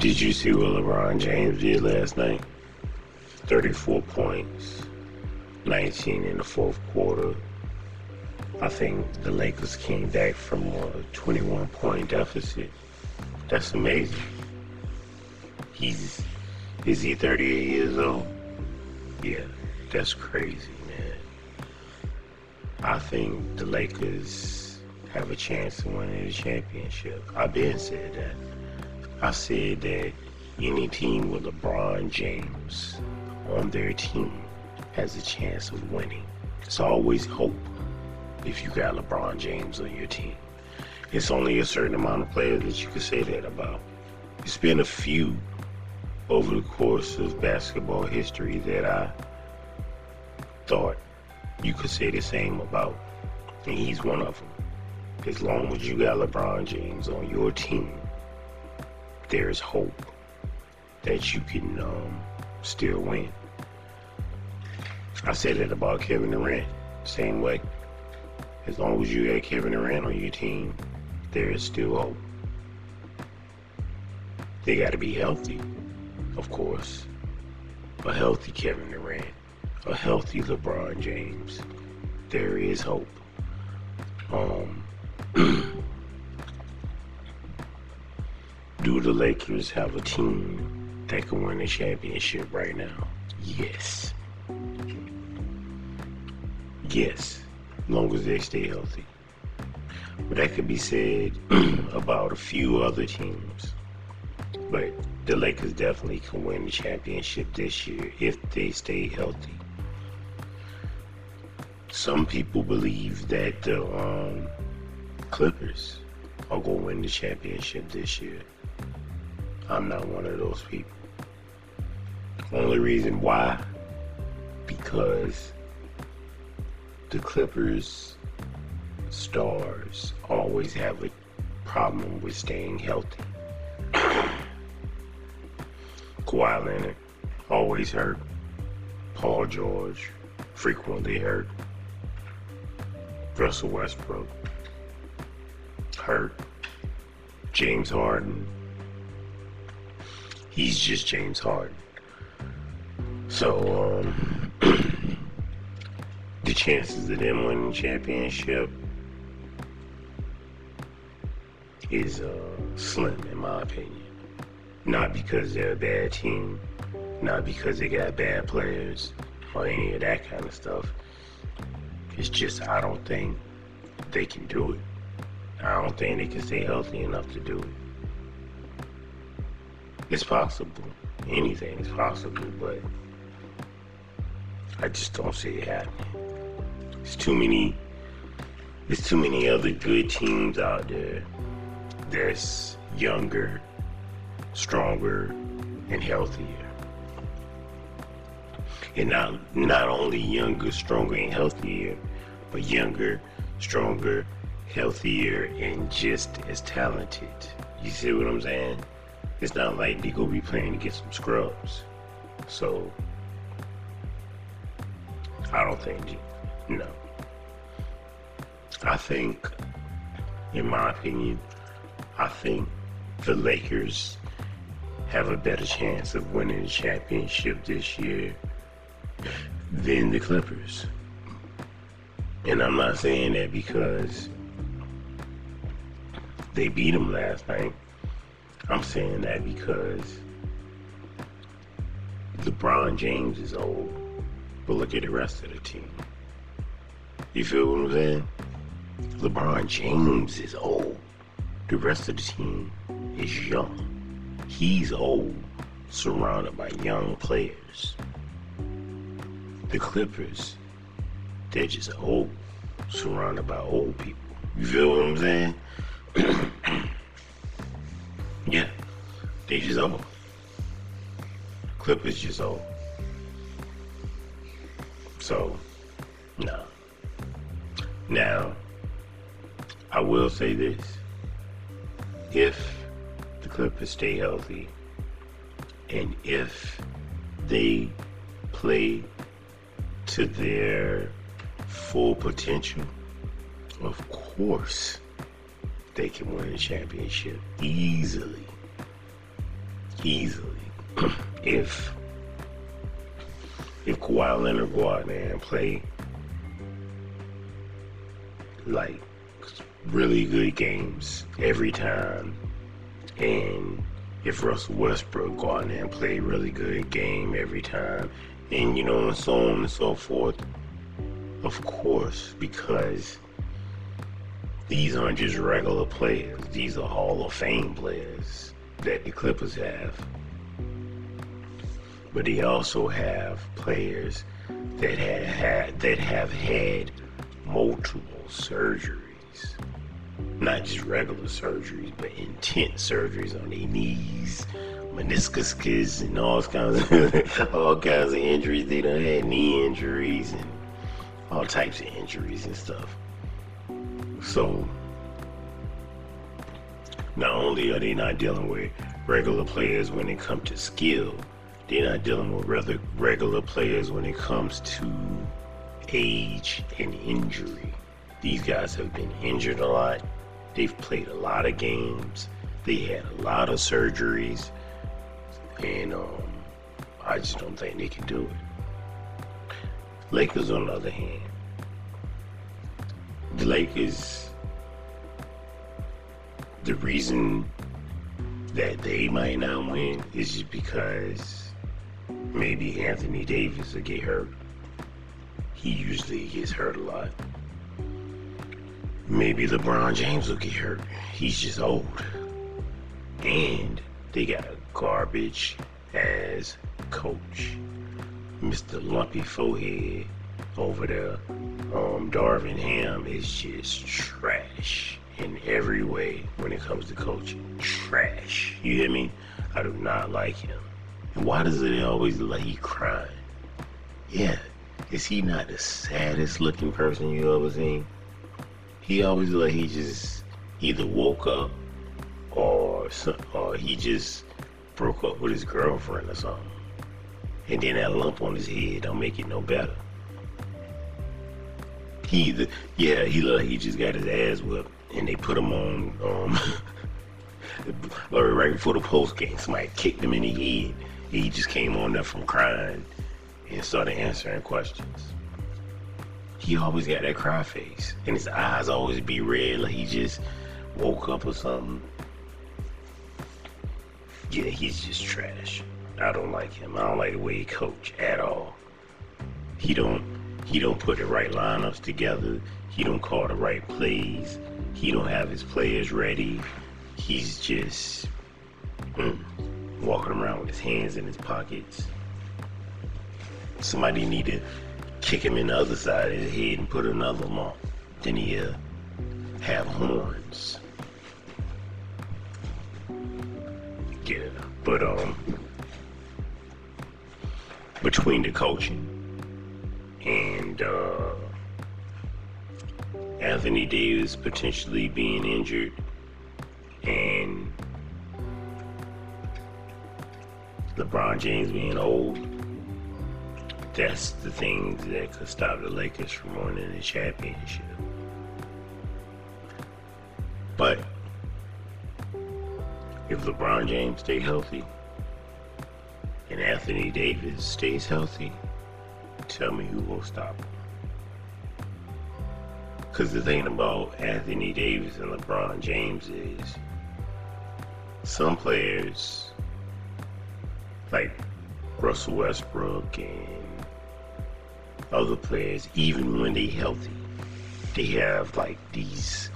Did you see what LeBron James did last night? 34 points, 19 in the fourth quarter. I think the Lakers came back from a 21 point deficit. That's amazing. He's, is he 38 years old? Yeah, that's crazy, man. I think the Lakers have a chance to win the championship. I've been said that. I said that any team with LeBron James on their team has a chance of winning. It's always hope if you got LeBron James on your team. It's only a certain amount of players that you can say that about. It's been a few over the course of basketball history that I thought you could say the same about. And he's one of them. As long as you got LeBron James on your team, there's hope that you can um, still win. I said it about Kevin Durant, same way. As long as you got Kevin Durant on your team, there is still hope. They got to be healthy, of course. A healthy Kevin Durant, a healthy LeBron James. There is hope. Um, Do the Lakers have a team that can win the championship right now? Yes. Yes, long as they stay healthy. But that could be said about a few other teams. But the Lakers definitely can win the championship this year if they stay healthy. Some people believe that the um, Clippers are going to win the championship this year. I'm not one of those people. Only reason why, because the Clippers stars always have a problem with staying healthy. Kawhi Leonard always hurt. Paul George frequently hurt. Russell Westbrook hurt. James Harden he's just James Harden. So, um, the chances of them winning championship is uh, slim, in my opinion. Not because they're a bad team, not because they got bad players, or any of that kind of stuff. It's just I don't think they can do it. I don't think they can stay healthy enough to do it. It's possible. Anything is possible, but I just don't see it happening. It's too many. There's too many other good teams out there. That's younger, stronger, and healthier. And not not only younger, stronger, and healthier, but younger, stronger, healthier, and just as talented. You see what I'm saying? It's not like they go be playing to get some scrubs. So I don't think no. I think, in my opinion, I think the Lakers have a better chance of winning the championship this year than the Clippers. And I'm not saying that because they beat them last night. I'm saying that because LeBron James is old, but look at the rest of the team. You feel what I'm saying? LeBron James is old. The rest of the team is young. He's old, surrounded by young players. The Clippers, they're just old, surrounded by old people. You feel what I'm saying? They just old. Clippers just old. So, no. Now, I will say this. If the Clippers stay healthy, and if they play to their full potential, of course, they can win a championship easily. Easily. if if Kawhi Leonard go out there and play like really good games every time, and if Russell Westbrook go out there and play really good game every time, and you know, and so on and so forth, of course, because these aren't just regular players, these are Hall of Fame players that the Clippers have. But they also have players that have had that have had multiple surgeries. Not just regular surgeries, but intense surgeries on their knees, meniscus and all kinds of all kinds of injuries. They done had knee injuries and all types of injuries and stuff. So not only are they not dealing with regular players when it comes to skill, they're not dealing with rather regular players when it comes to age and injury. These guys have been injured a lot. They've played a lot of games. They had a lot of surgeries. And um, I just don't think they can do it. Lakers, on the other hand, the Lakers, the reason that they might not win is just because maybe Anthony Davis will get hurt. He usually gets hurt a lot. Maybe LeBron James will get hurt. He's just old. And they got a garbage as coach. Mr. Lumpy Forehead over there. Um, Darvin Ham is just trash in every way when it comes to coaching. Trash. You hear me? I do not like him. And why does it always like he crying? Yeah, is he not the saddest looking person you ever seen? He always like he just either woke up or or he just broke up with his girlfriend or something. And then that lump on his head don't make it no better. He either, yeah, he look he just got his ass whipped and they put him on um right before the post game. Somebody kicked him in the head. He just came on there from crying and started answering questions. He always got that cry face, and his eyes always be red like he just woke up or something. Yeah, he's just trash. I don't like him. I don't like the way he coach at all. He don't he don't put the right lineups together. He don't call the right plays. He don't have his players ready. He's just mm, walking around with his hands in his pockets. Somebody need to kick him in the other side of his head and put another one on. Then he'll have horns. Yeah, but um, between the coaching and uh, Anthony Davis potentially being injured and LeBron James being old, that's the things that could stop the Lakers from winning the championship. But if LeBron James stay healthy and Anthony Davis stays healthy, tell me who will stop him. Because the thing about Anthony Davis and LeBron James is some players, like Russell Westbrook and other players, even when they're healthy, they have like these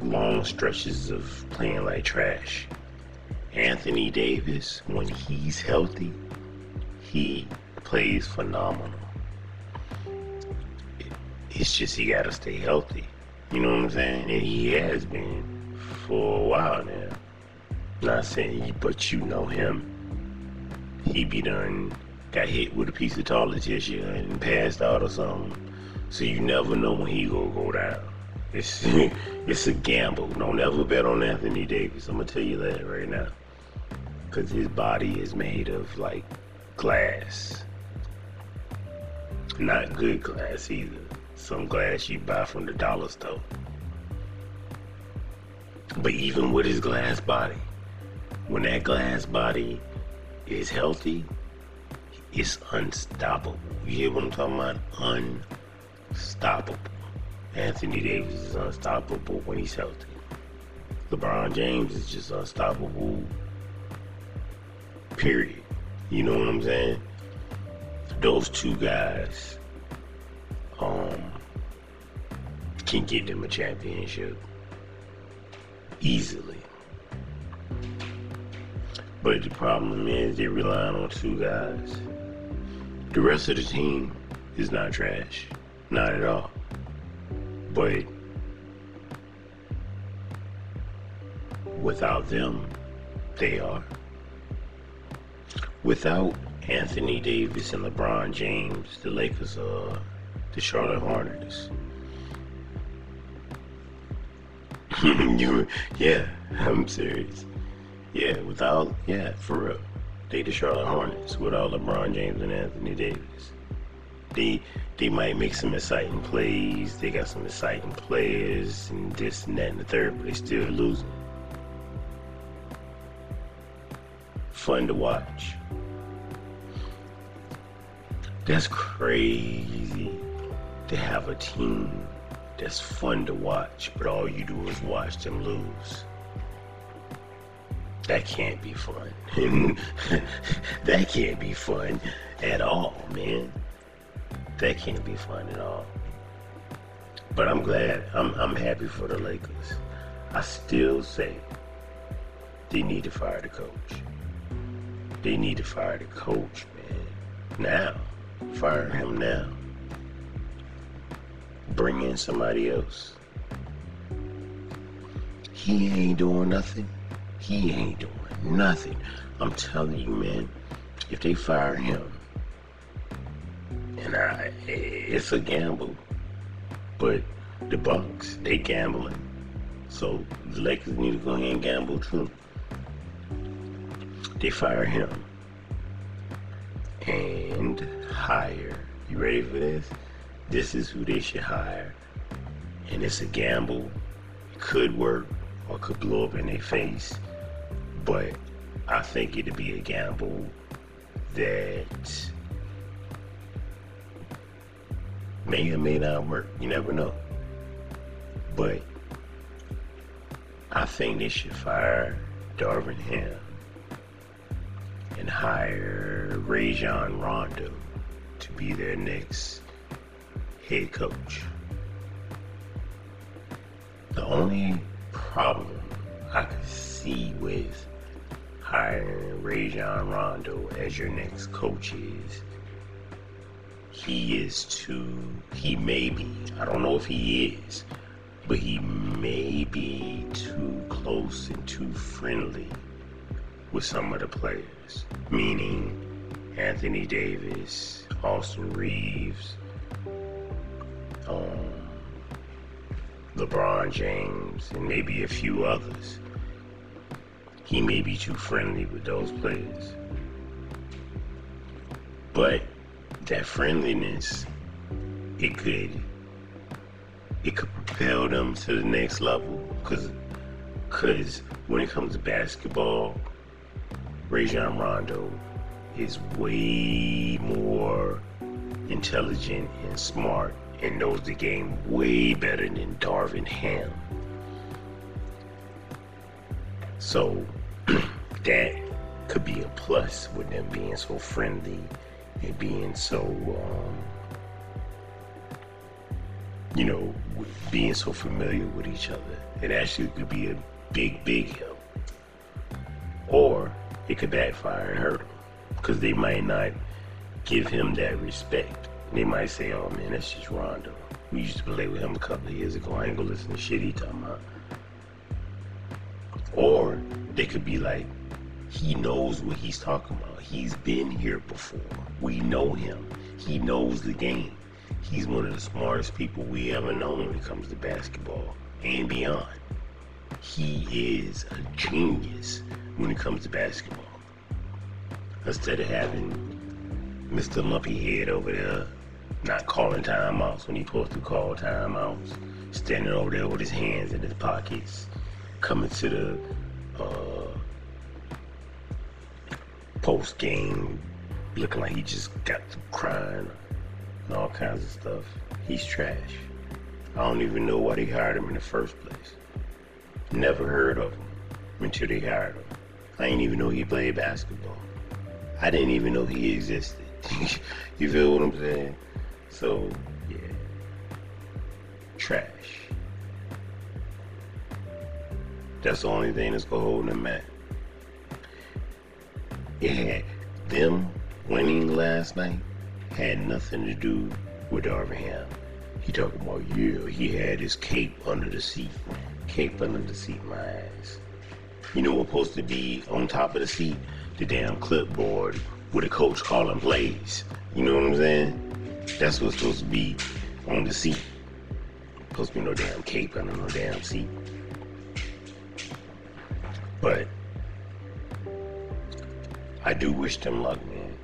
long stretches of playing like trash. Anthony Davis, when he's healthy, he plays phenomenal. It's just he got to stay healthy. You know what I'm saying? And he has been for a while now. Not saying but you know him. He be done, got hit with a piece of toilet tissue and passed out or something. So you never know when he gonna go down. It's it's a gamble. Don't ever bet on Anthony Davis. I'm gonna tell you that right now. Cause his body is made of like glass. Not good glass either. Some glass you buy from the dollar store. But even with his glass body, when that glass body is healthy, it's unstoppable. You hear what I'm talking about? Unstoppable. Anthony Davis is unstoppable when he's healthy. LeBron James is just unstoppable. Period. You know what I'm saying? Those two guys can get them a championship easily. But the problem is they rely on two guys. The rest of the team is not trash. Not at all. But without them, they are. Without Anthony Davis and LeBron James, the Lakers are the Charlotte Hornets. you, yeah, I'm serious. Yeah, without, yeah, for real. They the Charlotte Hornets without LeBron James and Anthony Davis. They they might make some exciting plays. They got some exciting players and this and that and the third, but they still losing. Fun to watch. That's crazy to have a team that's fun to watch, but all you do is watch them lose. That can't be fun. that can't be fun at all, man. That can't be fun at all. But I'm glad. I'm I'm happy for the Lakers. I still say they need to fire the coach. They need to fire the coach, man. Now. Fire him now. Bring in somebody else. He ain't doing nothing. He ain't doing nothing. I'm telling you, man, if they fire him, and I, it's a gamble, but the Bucks, they gambling. So the Lakers need to go ahead and gamble too. They fire him and hire. You ready for this? This is who they should hire. And it's a gamble. It could work or could blow up in their face. But I think it'd be a gamble that may or may not work. You never know. But I think they should fire Darvin Ham and hire Rajon Rondo to be their next head coach. The only problem I could see with hiring Rajon Rondo as your next coach is he is too, he may be, I don't know if he is, but he may be too close and too friendly with some of the players, meaning Anthony Davis, Austin Reaves, um, LeBron James, and maybe a few others. He may be too friendly with those players. But that friendliness, it could it could propel them to the next level. Cause cause when it comes to basketball, Rajon Rondo is way more intelligent and smart and knows the game way better than Darvin Ham. So that could be a plus with them being so friendly and being so, um, you know, being so familiar with each other. It actually could be a big, big help. Or it could backfire and hurt him because they might not give him that respect. They might say, oh man, that's just Rondo. We used to play with him a couple of years ago. I ain't gonna listen to shit he talking about. Or they could be like, he knows what he's talking about. He's been here before. We know him. He knows the game. He's one of the smartest people we ever known when it comes to basketball and beyond. He is a genius when it comes to basketball. Instead of having Mr. Lumpy Head over there not calling timeouts when he's supposed to call timeouts, standing over there with his hands in his pockets, coming to the uh, post game looking like he just got crying and all kinds of stuff. He's trash. I don't even know why they hired him in the first place. Never heard of him until they hired him. I didn't even know he played basketball. I didn't even know he existed. you feel what I'm saying? So, yeah. Trash. That's the only thing that's gonna hold them back. It had them winning last night had nothing to do with Darvin Ham. He talking about yeah, he had his cape under the seat. Cape under the seat, my ass. You know what's supposed to be on top of the seat? The damn clipboard with a coach calling plays. You know what I'm saying? That's what's supposed to be on the seat. Supposed to be no damn cape under no damn seat. But I do wish them luck, man.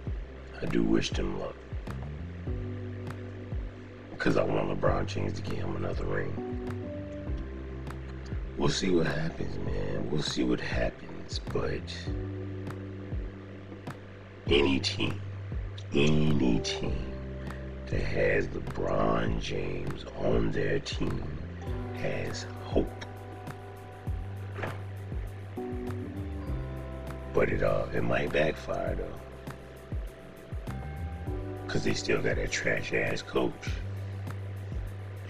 I do wish them luck. Because I want LeBron James to give him another ring. We'll see what happens, man. We'll see what happens. But any team, any team that has LeBron James on their team has hope. But it uh it might backfire though. Cause they still got that trash ass coach.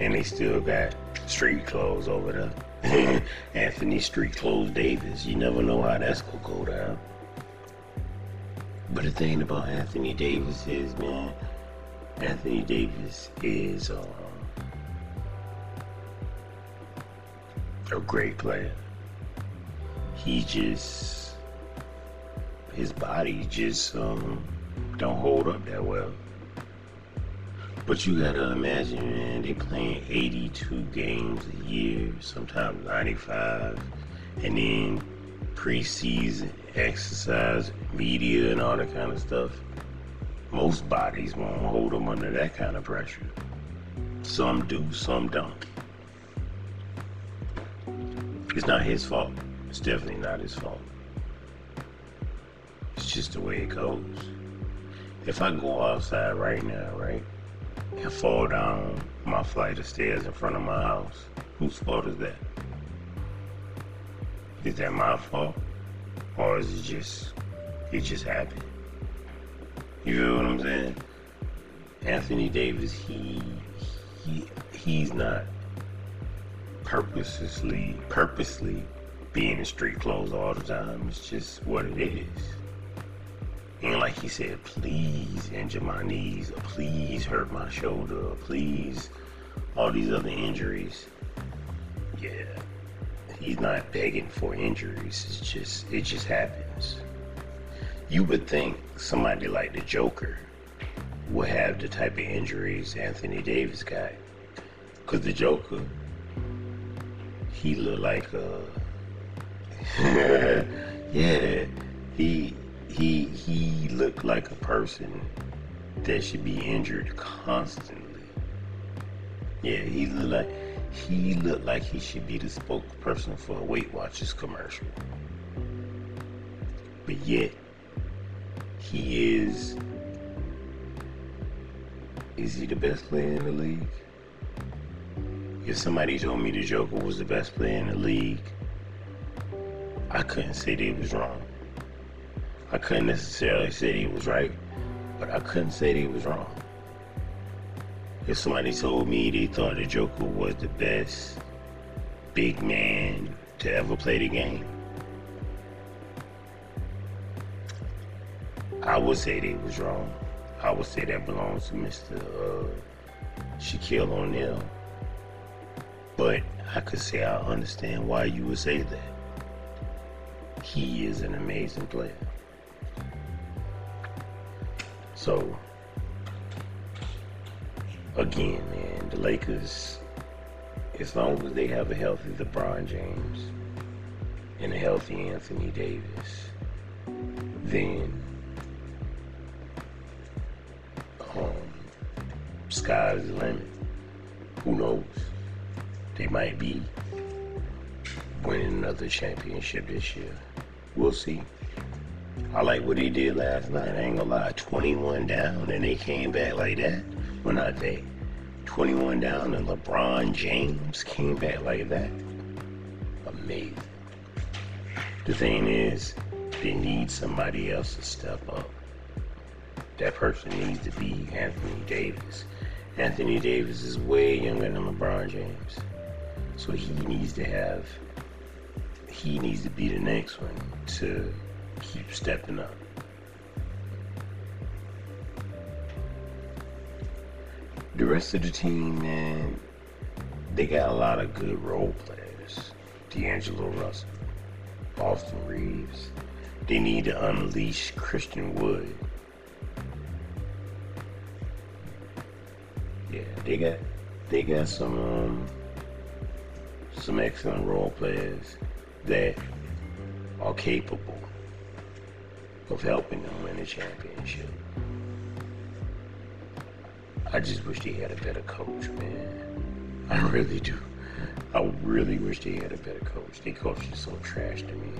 And they still got street clothes over there. Anthony Street Clothes Davis. You never know how that's gonna go down. But the thing about Anthony Davis is, man, Anthony Davis is um, a great player. He just his body just um, don't hold up that well. But you gotta imagine, man, they playing 82 games a year, sometimes 95, and then preseason exercise, media, and all that kind of stuff. Most bodies won't hold them under that kind of pressure. Some do, some don't. It's not his fault. It's definitely not his fault. It's just the way it goes. If I go outside right now, right, and fall down my flight of stairs in front of my house, whose fault is that? Is that my fault? Or is it just, it just happened? You feel what I'm saying? Anthony Davis, he, he, he's not purposely, purposely being in street clothes all the time. It's just what it is. And like he said, please injure my knees, or please hurt my shoulder, please all these other injuries. Yeah, he's not begging for injuries. It's just it just happens. You would think somebody like the Joker would have the type of injuries Anthony Davis got, cause the Joker, he looked like a yeah, he he he looked like a person that should be injured constantly. Yeah, he looked like he looked like he should be the spokesperson for a Weight Watchers commercial. But yet he is is he the best player in the league? If somebody told me the Joker was the best player in the league, I couldn't say they was wrong. I couldn't necessarily say he was right, but I couldn't say he was wrong. If somebody told me they thought the Joker was the best big man to ever play the game, I would say they was wrong. I would say that belongs to Mr. Uh, Shaquille O'Neal. But I could say I understand why you would say that. He is an amazing player. So, again, man, the Lakers, as long as they have a healthy LeBron James and a healthy Anthony Davis, then sky's the limit. Who knows? They might be winning another championship this year. We'll see. I like what he did last night. I ain't gonna lie. 21 down and they came back like that. Well, not they. 21 down and LeBron James came back like that. Amazing. The thing is, they need somebody else to step up. That person needs to be Anthony Davis. Anthony Davis is way younger than LeBron James. So he needs to have, he needs to be the next one to keep stepping up. The rest of the team, man, they got a lot of good role players. D'Angelo Russell, Austin Reaves. They need to unleash Christian Wood. They got they got some um, some excellent role players that are capable of helping them win a championship. I just wish they had a better coach, man. I really do. I really wish they had a better coach. They coach is so trash to me.